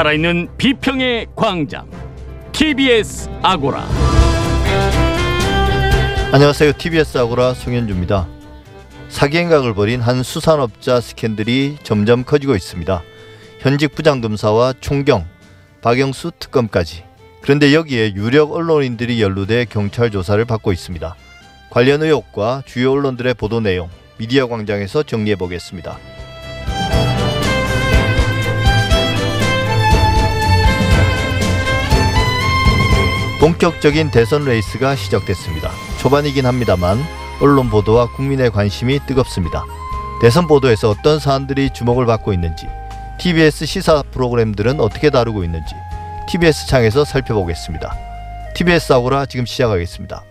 살아있는 비평의 광장 TBS 아고라 안녕하세요. TBS 아고라 송현주입니다. 사기 행각을 벌인 한 수산업자 스캔들이 점점 커지고 있습니다. 현직 부장검사와 총경, 박영수 특검까지. 그런데 여기에 유력 언론인들이 연루돼 경찰 조사를 받고 있습니다. 관련 의혹과 주요 언론들의 보도 내용 미디어 광장에서 정리해 보겠습니다. 본격적인 대선 레이스가 시작됐습니다. 초반이긴 합니다만 언론 보도와 국민의 관심이 뜨겁습니다. 대선 보도에서 어떤 사안들이 주목을 받고 있는지, TBS 시사 프로그램들은 어떻게 다루고 있는지 TBS 창에서 살펴보겠습니다. TBS 아고라 지금 시작하겠습니다.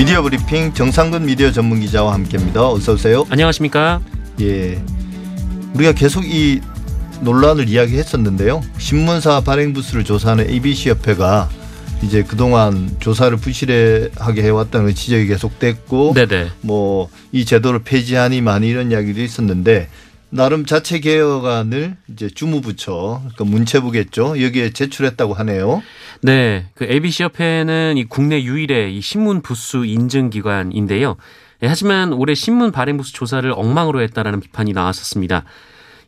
미디어 브리핑 정상근 미디어 전문 기자와 함께합니다. 어서 오세요. 안녕하십니까? 예. 우리가 계속 이 논란을 이야기했었는데요. 신문사 발행 부수를 조사하는 ABC 협회가 이제 그동안 조사를 부실하게 해왔다는 지적이 계속됐고, 네네. 뭐이 제도를 폐지하니 많이 이런 이야기도 있었는데 나름 자체 개혁안을 이제 주무부처 그러니까 문체부겠죠 여기에 제출했다고 하네요. 네. 그 ABC 협회는 이 국내 유일의 이 신문 부수 인증 기관인데요. 예, 하지만 올해 신문 발행 부수 조사를 엉망으로 했다라는 비판이 나왔었습니다.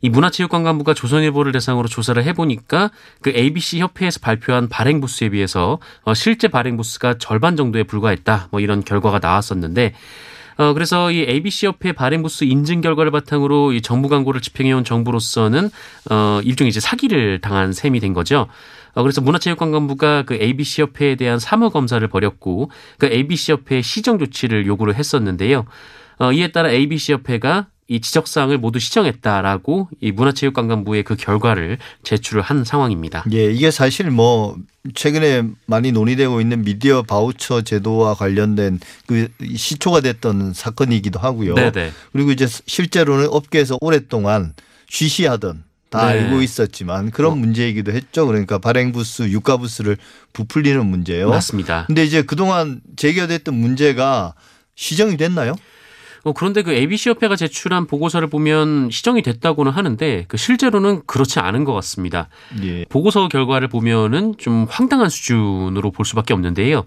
이 문화체육관광부가 조선일보를 대상으로 조사를 해보니까 그 ABC 협회에서 발표한 발행 부수에 비해서 어, 실제 발행 부수가 절반 정도에 불과했다. 뭐 이런 결과가 나왔었는데 어, 그래서 이 ABC 협회 발행 부수 인증 결과를 바탕으로 이 정부 광고를 집행해온 정부로서는 어, 일종의 이제 사기를 당한 셈이 된 거죠. 어, 그래서 문화체육관광부가 그 ABC 협회에 대한 사무 검사를 벌였고 그 ABC 협회의 시정 조치를 요구를 했었는데요. 어, 이에 따라 ABC 협회가 이 지적 사항을 모두 시정했다라고 이 문화체육관광부의 그 결과를 제출을 한 상황입니다. 예, 이게 사실 뭐 최근에 많이 논의되고 있는 미디어 바우처 제도와 관련된 그 시초가 됐던 사건이기도 하고요. 네네. 그리고 이제 실제로는 업계에서 오랫동안 쉬쉬하던 다 네. 알고 있었지만 그런 어. 문제이기도 했죠. 그러니까 발행 부수, 유가 부수를 부풀리는 문제요. 맞습니다. 근데 이제 그동안 제기됐던 문제가 시정이 됐나요? 어, 그런데 그 ABC 협회가 제출한 보고서를 보면 시정이 됐다고는 하는데 그 실제로는 그렇지 않은 것 같습니다. 예. 보고서 결과를 보면은 좀 황당한 수준으로 볼 수밖에 없는데요.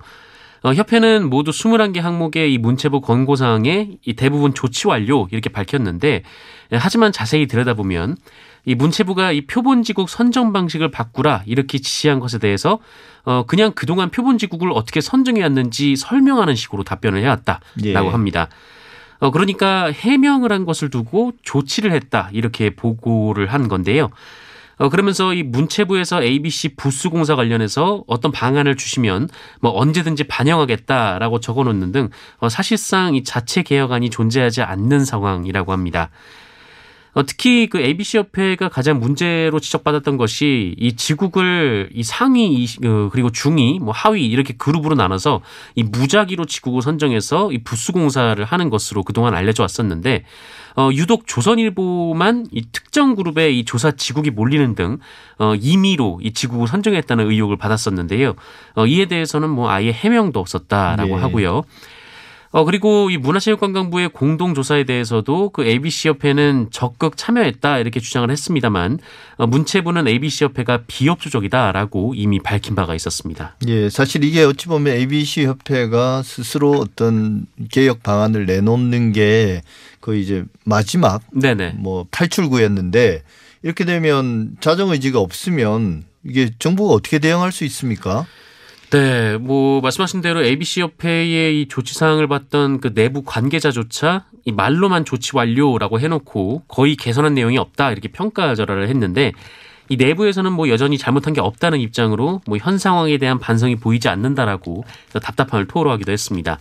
어, 협회는 모두 21개 항목의 이 문체부 권고사항에 이 대부분 조치 완료 이렇게 밝혔는데 예, 하지만 자세히 들여다보면 이 문체부가 이 표본지국 선정 방식을 바꾸라 이렇게 지시한 것에 대해서 어 그냥 그동안 표본지국을 어떻게 선정해 왔는지 설명하는 식으로 답변을 해왔다라고 예. 합니다. 어 그러니까 해명을 한 것을 두고 조치를 했다 이렇게 보고를 한 건데요. 어, 그러면서 이 문체부에서 ABC 부수공사 관련해서 어떤 방안을 주시면 뭐 언제든지 반영하겠다라고 적어 놓는 등 어, 사실상 이 자체 개혁안이 존재하지 않는 상황이라고 합니다. 어, 특히 그 ABC 협회가 가장 문제로 지적받았던 것이 이 지국을 이 상위 이, 어, 그리고 중위 뭐 하위 이렇게 그룹으로 나눠서 이 무작위로 지국을 선정해서 이 부수 공사를 하는 것으로 그동안 알려져 왔었는데 어, 유독 조선일보만 이 특정 그룹의 이 조사 지국이 몰리는 등 어, 임의로 이 지국을 선정했다는 의혹을 받았었는데요. 어, 이에 대해서는 뭐 아예 해명도 없었다라고 네. 하고요. 어, 그리고 이 문화체육관광부의 공동조사에 대해서도 그 ABC협회는 적극 참여했다 이렇게 주장을 했습니다만 어, 문체부는 ABC협회가 비협조적이다라고 이미 밝힌 바가 있었습니다. 예, 사실 이게 어찌 보면 ABC 협회가 스스로 어떤 개혁 방안을 내놓는 게 거의 이제 마지막 네네. 뭐 탈출구였는데 이렇게 되면 자정 의지가 없으면 이게 정부가 어떻게 대응할 수 있습니까? 네, 뭐 말씀하신 대로 ABC 협회의 이 조치 사항을 봤던 그 내부 관계자조차 이 말로만 조치 완료라고 해놓고 거의 개선한 내용이 없다 이렇게 평가절하를 했는데 이 내부에서는 뭐 여전히 잘못한 게 없다는 입장으로 뭐 현 상황에 대한 반성이 보이지 않는다라고 답답함을 토로하기도 했습니다.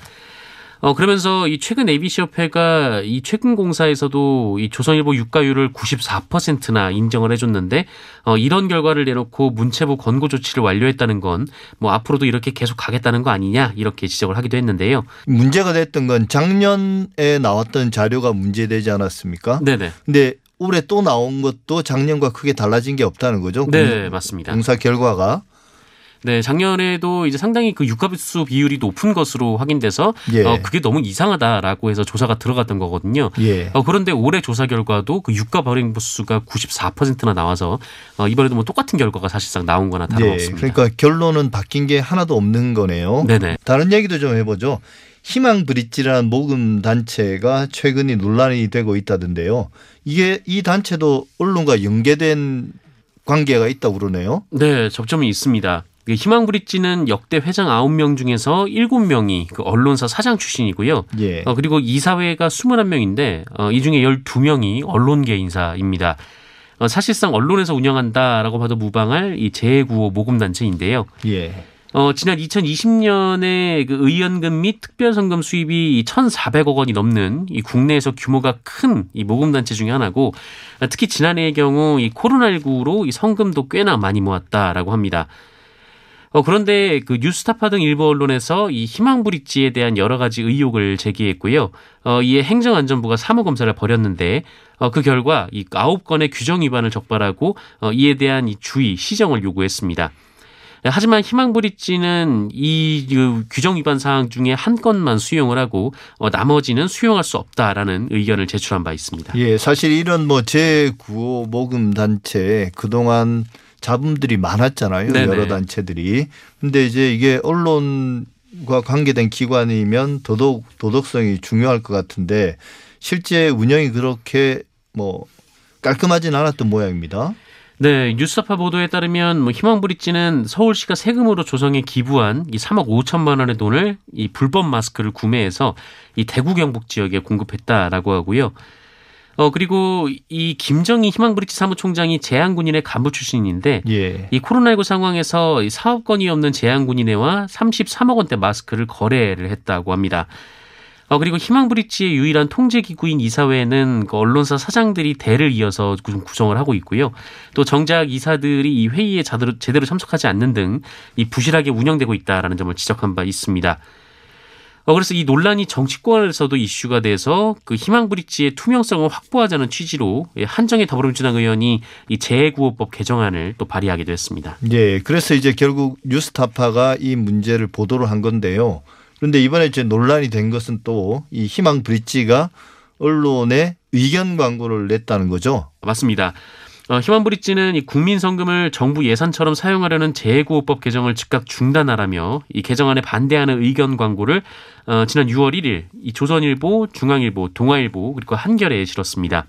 어 그러면서 이 최근 ABC 협회가 이 최근 공사에서도 이 조선일보 유가율을 94%나 인정을 해줬는데 어 이런 결과를 내놓고 문체부 권고 조치를 완료했다는 건 뭐 앞으로도 이렇게 계속 가겠다는 거 아니냐 이렇게 지적을 하기도 했는데요. 문제가 됐던 건 작년에 나왔던 자료가 문제되지 않았습니까? 네네. 근데 올해 또 나온 것도 작년과 크게 달라진 게 없다는 거죠. 네 맞습니다. 공사 결과가 네, 작년에도 이제 상당히 그 유가수 비율이 높은 것으로 확인돼서 예. 어, 그게 너무 이상하다라고 해서 조사가 들어갔던 거거든요. 예. 어, 그런데 올해 조사 결과도 그 유가 발행 부수가 94%나 나와서 어, 이번에도 뭐 똑같은 결과가 사실상 나온 거나 예. 다름없습니다. 그러니까 결론은 바뀐 게 하나도 없는 거네요. 네네. 다른 얘기도 좀 해보죠. 희망 브릿지라는 모금 단체가 최근에 논란이 되고 있다던데요. 이게 이 단체도 언론과 연계된 관계가 있다고 그러네요. 네, 접점이 있습니다. 그 희망 브릿지는 역대 회장 9명 중에서 7명이 그 언론사 사장 출신이고요. 예. 어, 그리고 이사회가 21명인데 어, 이 중에 12명이 언론계 인사입니다. 어, 사실상 언론에서 운영한다라고 봐도 무방할 이 재구호 모금단체인데요. 예. 어, 지난 2020년에 그 의원금 및 특별성금 수입이 1,400억 원이 넘는 이 국내에서 규모가 큰 이 모금단체 중에 하나고 아, 특히 지난해의 경우 이 코로나19로 이 성금도 꽤나 많이 모았다라고 합니다. 어, 그런데 그 뉴스타파 등 일부 언론에서 이 희망 브릿지에 대한 여러 가지 의혹을 제기했고요. 어, 이에 행정안전부가 사무 검사를 벌였는데 어, 그 결과 이 아홉 건의 규정 위반을 적발하고 어, 이에 대한 이 주의, 시정을 요구했습니다. 하지만 희망브릿지는 이그 규정 위반 사항 중에 한 건만 수용을 하고 어, 나머지는 수용할 수 없다라는 의견을 제출한 바 있습니다. 예. 사실 이런 뭐 제9호 모금 단체 그동안 잡음들이 많았잖아요. 네네. 여러 단체들이. 근데 이제 이게 언론과 관계된 기관이면 더더욱 도덕성이 중요할 것 같은데 실제 운영이 그렇게 뭐 깔끔하진 않았던 모양입니다. 네, 뉴스타파 보도에 따르면 뭐 희망브릿지는 서울시가 세금으로 조성에 기부한 이 3억 5천만 원의 돈을 이 불법 마스크를 구매해서 이 대구 경북 지역에 공급했다라고 하고요. 어 그리고 이 김정희 희망브릿지 사무총장이 재향군인의 간부 출신인데 예. 이 코로나19 상황에서 이 사업권이 없는 재향군인회와 33억 원대 마스크를 거래를 했다고 합니다. 어, 그리고 희망브릿지의 유일한 통제 기구인 이사회는 그 언론사 사장들이 대를 이어서 구- 구성을 하고 있고요. 또 정작 이사들이 이 회의에 자대로, 제대로 참석하지 않는 등 이 부실하게 운영되고 있다라는 점을 지적한 바 있습니다. 어, 그래서 이 논란이 정치권에서도 이슈가 돼서 그 희망 브릿지의 투명성을 확보하자는 취지로 예, 한정희 더불어민주당 의원이 이 재구호법 개정안을 또 발의하기도 했습니다. 예. 그래서 이제 결국 뉴스타파가 이 문제를 보도를 한 건데요. 그런데 이번에 이제 논란이 된 것은 또 이 희망 브릿지가 언론에 의견 광고를 냈다는 거죠. 맞습니다. 어, 희망브릿지는 이 국민 성금을 정부 예산처럼 사용하려는 재구호법 개정을 즉각 중단하라며 이 개정안에 반대하는 의견 광고를 어, 지난 6월 1일 이 조선일보, 중앙일보, 동아일보 그리고 한겨레에 실었습니다.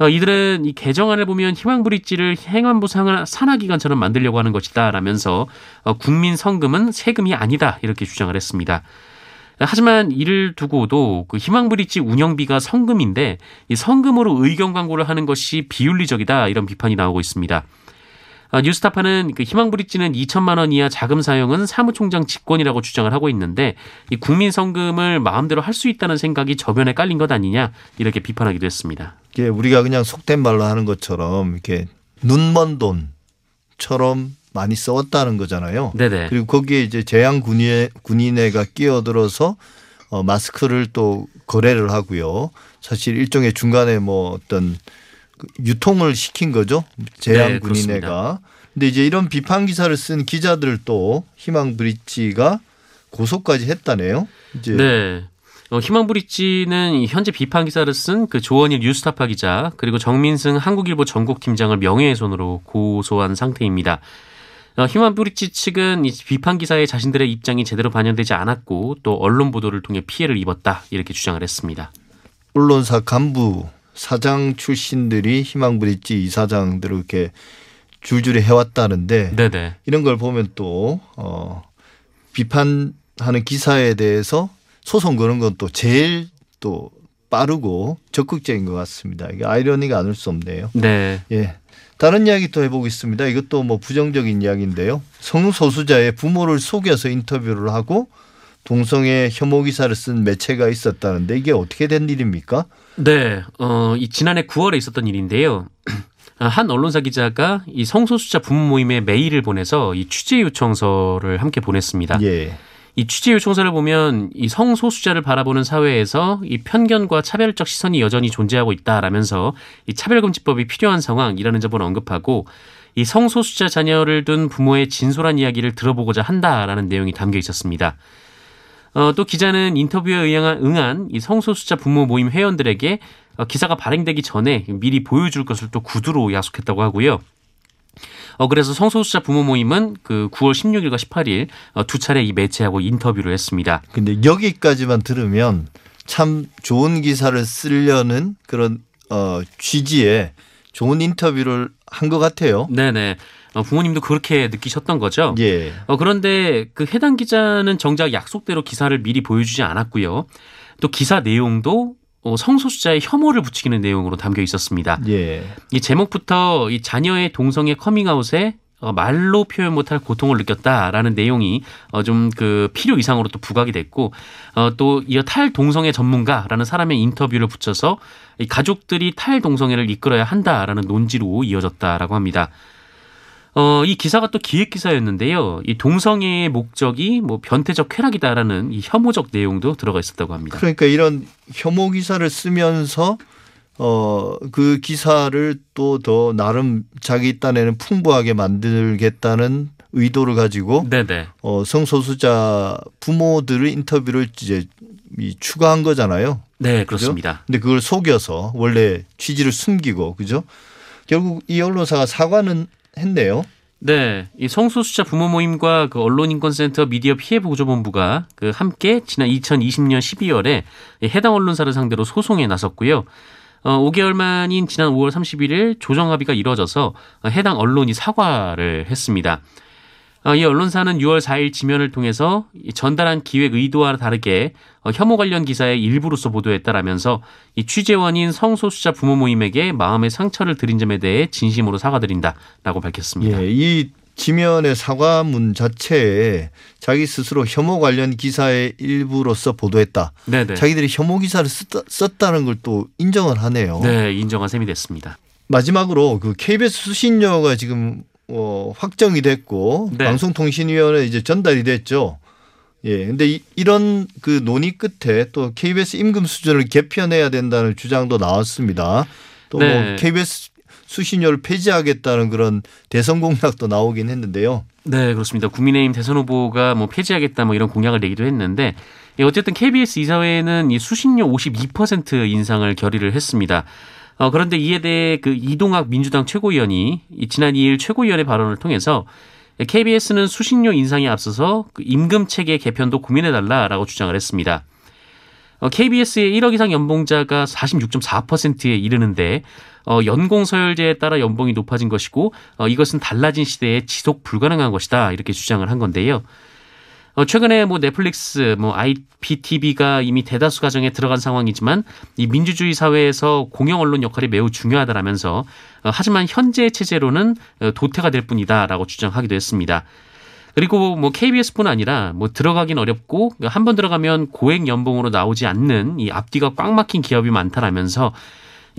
어, 이들은 이 개정안을 보면 희망브릿지를 행안부 산- 산하기관처럼 만들려고 하는 것이다라면서 어, 국민 성금은 세금이 아니다 이렇게 주장을 했습니다. 하지만 이를 두고도 그 희망브릿지 운영비가 성금인데 이 성금으로 의견 광고를 하는 것이 비윤리적이다 이런 비판이 나오고 있습니다. 아, 뉴스타파는 그 희망브릿지는 2천만 원 이하 자금 사용은 사무총장 직권이라고 주장을 하고 있는데 이 국민 성금을 마음대로 할 수 있다는 생각이 저변에 깔린 것 아니냐 이렇게 비판하기도 했습니다. 이게 우리가 그냥 속된 말로 하는 것처럼 이렇게 눈먼 돈처럼 많이 써왔다는 거잖아요. 네네. 그리고 거기에 이제 재향 군인회, 군인회가 끼어들어서 어, 마스크를 또 거래를 하고요. 사실 일종의 중간에 뭐 어떤 그 유통을 시킨 거죠. 재향 네, 군인회가. 근데 이제 이런 비판 기사를 쓴 기자들을 또 희망 브릿지가 고소까지 했다네요. 이제 네. 어, 희망브릿지는 이 현재 비판 기사를 쓴 그 조원일 뉴스타파 기자 그리고 정민승 한국일보 전국팀장을 명예훼손으로 고소한 상태입니다. 어, 희망브릿지 측은 이 비판 기사에 자신들의 입장이 제대로 반영되지 않았고 또 언론 보도를 통해 피해를 입었다 이렇게 주장을 했습니다. 언론사 간부 사장 출신들이 희망 브릿지 이사장들을 이렇게 줄줄이 해왔다는데 네네. 이런 걸 보면 또 어, 비판하는 기사에 대해서 소송 거는 건 또 제일 또 빠르고 적극적인 것 같습니다. 이게 아이러니가 않을 수 없네요. 네. 예. 다른 이야기 또 해보겠습니다. 이것도 뭐 부정적인 이야기인데요. 성소수자의 부모를 속여서 인터뷰를 하고 동성애 혐오 기사를 쓴 매체가 있었다는데 이게 어떻게 된 일입니까? 네, 어, 이 지난해 9월에 있었던 일인데요. 아, 한 언론사 기자가 이 성소수자 부모 모임에 메일을 보내서 이 취재 요청서를 함께 보냈습니다. 예. 이 취재 요청서를 보면 이 성소수자를 바라보는 사회에서 이 편견과 차별적 시선이 여전히 존재하고 있다라면서 이 차별금지법이 필요한 상황이라는 점을 언급하고 이 성소수자 자녀를 둔 부모의 진솔한 이야기를 들어보고자 한다라는 내용이 담겨 있었습니다. 어, 또 기자는 인터뷰에 응한, 응한 이 성소수자 부모 모임 회원들에게 어, 기사가 발행되기 전에 미리 보여줄 것을 또 구두로 약속했다고 하고요. 어, 그래서 성소수자 부모 모임은 그 9월 16일과 18일 어, 두 차례 이 매체하고 인터뷰를 했습니다. 근데 여기까지만 들으면 참 좋은 기사를 쓰려는 그런 어, 취지의 좋은 인터뷰를 한 것 같아요. 네네. 어, 부모님도 그렇게 느끼셨던 거죠. 예. 어, 그런데 그 해당 기자는 정작 약속대로 기사를 미리 보여주지 않았고요. 또 기사 내용도 어, 성소수자의 혐오를 부추기는 내용으로 담겨 있었습니다. 예. 이 제목부터 이 자녀의 동성애 커밍아웃에 어, 말로 표현 못할 고통을 느꼈다라는 내용이 어, 좀그 필요 이상으로 또 부각이 됐고 어, 또 이어 탈동성애 전문가라는 사람의 인터뷰를 붙여서 이 가족들이 탈동성애를 이끌어야 한다라는 논지로 이어졌다라고 합니다. 어, 이 기사가 또 기획 기사였는데요. 이 동성애의 목적이 뭐 변태적 쾌락이다라는 이 혐오적 내용도 들어가 있었다고 합니다. 그러니까 이런 혐오 기사를 쓰면서 어, 그 기사를 또 더 나름 자기 딴에는 풍부하게 만들겠다는 의도를 가지고 네네. 어, 성소수자 부모들의 인터뷰를 이제 이 추가한 거잖아요. 네, 그렇습니다. 근데 그걸 속여서 원래 취지를 숨기고 그죠? 결국 이 언론사가 사과는 했네요. 네, 이 성소수자 부모 모임과 그 언론인권센터 미디어 피해 보조본부가 그 함께 지난 2020년 12월에 해당 언론사를 상대로 소송에 나섰고요. 어, 5개월 만인 지난 5월 31일 조정 합의가 이뤄져서 해당 언론이 사과를 했습니다. 어, 이 언론사는 6월 4일 지면을 통해서 이 전달한 기획 의도와 다르게 어, 혐오 관련 기사의 일부로서 보도했다라면서 이 취재원인 성소수자 부모 모임에게 마음의 상처를 드린 점에 대해 진심으로 사과드린다라고 밝혔습니다. 예, 이 지면의 사과문 자체에 자기 스스로 혐오 관련 기사의 일부로서 보도했다. 네네. 자기들이 혐오 기사를 썼다, 는 걸 또 인정을 하네요. 네, 인정한 셈이 됐습니다. 마지막으로 그 KBS 수신료가 지금 어, 확정이 됐고 네. 방송통신위원회 이제 전달이 됐죠. 예. 근데 이, 이런 그 논의 끝에 또 KBS 임금 수준을 개편해야 된다는 주장도 나왔습니다. 또뭐 네. KBS 수신료를 폐지하겠다는 그런 대선 공약도 나오긴 했는데요. 네, 그렇습니다. 국민의힘 대선 후보가 뭐 폐지하겠다 뭐 이런 공약을 내기도 했는데 예, 어쨌든 KBS 이사회는 이 수신료 52% 인상을 결의를 했습니다. 어, 그런데 이에 대해 그 이동학 민주당 최고위원이 이 지난 2일 최고위원의 발언을 통해서 KBS는 수신료 인상에 앞서서 그 임금 체계 개편도 고민해달라라고 주장을 했습니다. 어, KBS의 1억 이상 연봉자가 46.4%에 이르는데 어, 연공 서열제에 따라 연봉이 높아진 것이고 어, 이것은 달라진 시대에 지속 불가능한 것이다 이렇게 주장을 한 건데요. 어, 최근에 뭐 넷플릭스, 뭐 IPTV가 이미 대다수 가정에 들어간 상황이지만 이 민주주의 사회에서 공영 언론 역할이 매우 중요하다라면서 어, 하지만 현재 체제로는 어, 도태가 될 뿐이다라고 주장하기도 했습니다. 그리고 뭐 KBS뿐 아니라 뭐 들어가긴 어렵고 한 번 들어가면 고액 연봉으로 나오지 않는 이 앞뒤가 꽉 막힌 기업이 많다라면서 이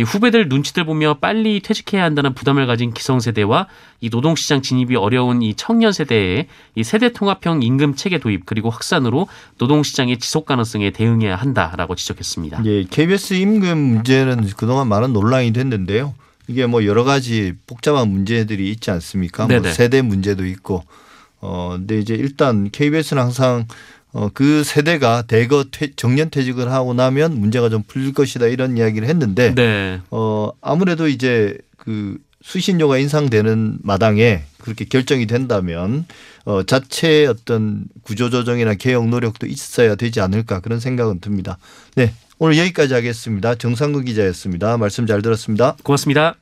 후배들 눈치들 보며 빨리 퇴직해야 한다는 부담을 가진 기성세대와 이 노동시장 진입이 어려운 이 청년 세대의 이 세대 통합형 임금 체계 도입 그리고 확산으로 노동시장의 지속 가능성에 대응해야 한다라고 지적했습니다. 예, KBS 임금 문제는 그동안 많은 논란이 됐는데요. 이게 뭐 여러 가지 복잡한 문제들이 있지 않습니까? 뭐. 세대 문제도 있고. 어, 근데 이제 일단 KBS는 항상 어, 그 세대가 대거 퇴, 정년 퇴직을 하고 나면 문제가 좀 풀릴 것이다 이런 이야기를 했는데 네. 어, 아무래도 이제 그 수신료가 인상되는 마당에 그렇게 결정이 된다면 어, 자체의 어떤 구조조정이나 개혁 노력도 있어야 되지 않을까 그런 생각은 듭니다. 네. 오늘 여기까지 하겠습니다. 정상근 기자였습니다. 말씀 잘 들었습니다. 고맙습니다.